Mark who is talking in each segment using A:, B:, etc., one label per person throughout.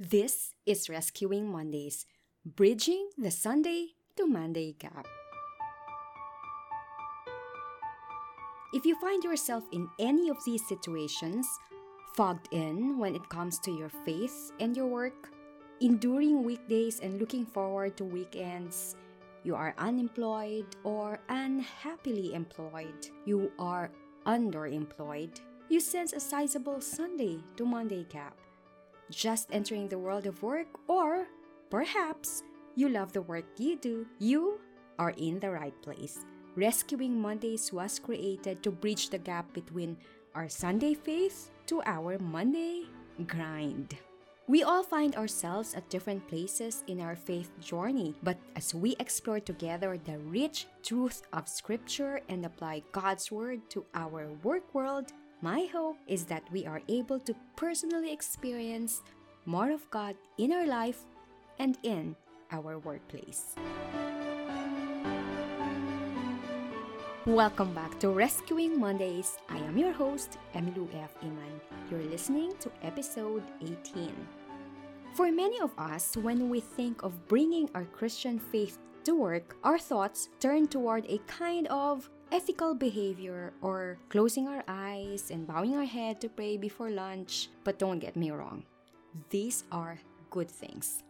A: This is Rescuing Mondays, bridging the Sunday to Monday gap. If you find yourself in any of these situations, fogged in when it comes to your faith and your work, enduring weekdays and looking forward to weekends, you are unemployed or unhappily employed, you are underemployed, you sense a sizable Sunday to Monday gap. Just entering the world of work, or perhaps you love the work you do, you are in the right place. Rescuing Mondays was created to bridge the gap between our Sunday faith to our Monday grind. We all find ourselves at different places in our faith journey, but as we explore together the rich truth of Scripture and apply God's Word to our work world, my hope is that we are able to personally experience more of God in our life and in our workplace. Welcome back to Rescuing Mondays. I am your host, Emilu F. Iman. You're listening to episode 18. For many of us, when we think of bringing our Christian faith to work, our thoughts turn toward a kind of ethical behavior or closing our eyes and bowing our head to pray before lunch. But don't get me wrong, these are good things.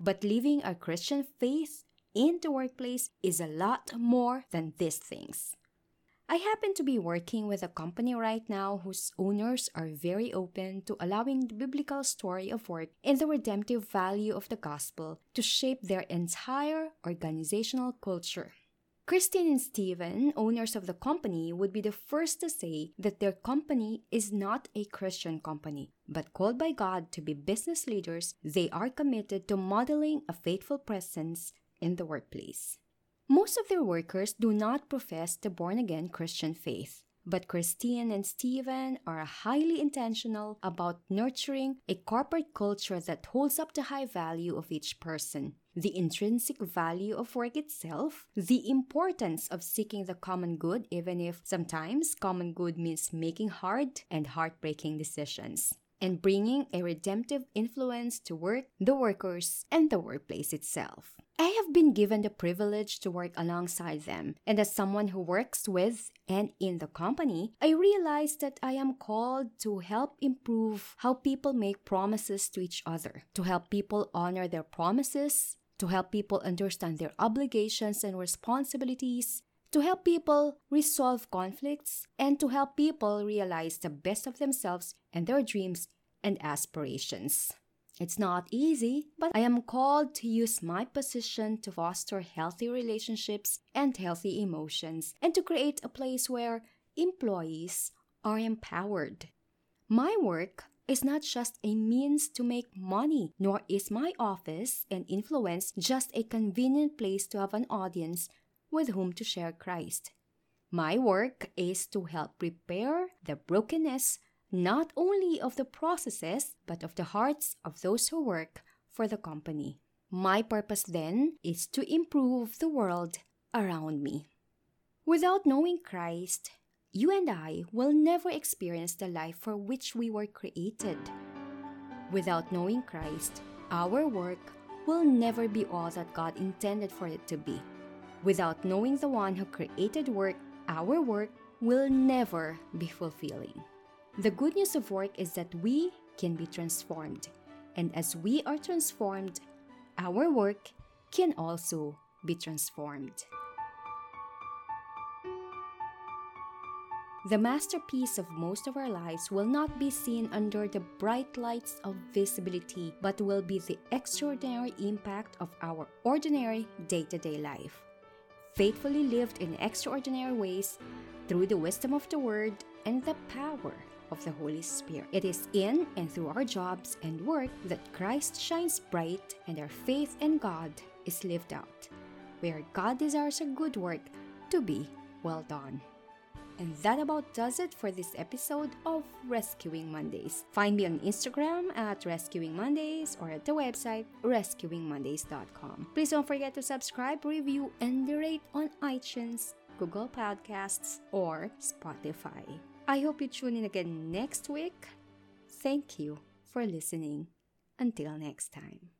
A: But living our Christian faith in the workplace is a lot more than these things. I happen to be working with a company right now whose owners are very open to allowing the biblical story of work and the redemptive value of the gospel to shape their entire organizational culture. Christine and Steven, owners of the company, would be the first to say that their company is not a Christian company, but called by God to be business leaders, they are committed to modeling a faithful presence in the workplace. Most of their workers do not profess the born again Christian faith. But Christine and Steven are highly intentional about nurturing a corporate culture that holds up the high value of each person, the intrinsic value of work itself, the importance of seeking the common good, even if sometimes common good means making hard and heartbreaking decisions and bringing a redemptive influence to work, the workers, and the workplace itself. I have been given the privilege to work alongside them, and as someone who works with and in the company, I realize that I am called to help improve how people make promises to each other, to help people honor their promises, to help people understand their obligations and responsibilities, to help people resolve conflicts, and to help people realize the best of themselves and their dreams and aspirations. It's not easy, but I am called to use my position to foster healthy relationships and healthy emotions and to create a place where employees are empowered. My work is not just a means to make money, nor is my office and influence just a convenient place to have an audience with whom to share Christ. My work is to help repair the brokenness not only of the processes, but of the hearts of those who work for the company. My purpose then is to improve the world around me. Without knowing Christ, you and I will never experience the life for which we were created. Without knowing Christ, our work will never be all that God intended for it to be. Without knowing the one who created work, our work will never be fulfilling. The good news of work is that we can be transformed. And as we are transformed, our work can also be transformed. The masterpiece of most of our lives will not be seen under the bright lights of visibility, but will be the extraordinary impact of our ordinary day to day life faithfully lived in extraordinary ways through the wisdom of the Word and the power of the Holy Spirit. It is in and through our jobs and work that Christ shines bright and our faith in God is lived out, where God desires a good work to be well done. And that about does it for this episode of Rescuing Mondays. Find me on Instagram at Rescuing Mondays or at the website rescuingmondays.com. Please don't forget to subscribe, review, and rate on iTunes, Google Podcasts, or Spotify. I hope you tune in again next week. Thank you for listening. Until next time.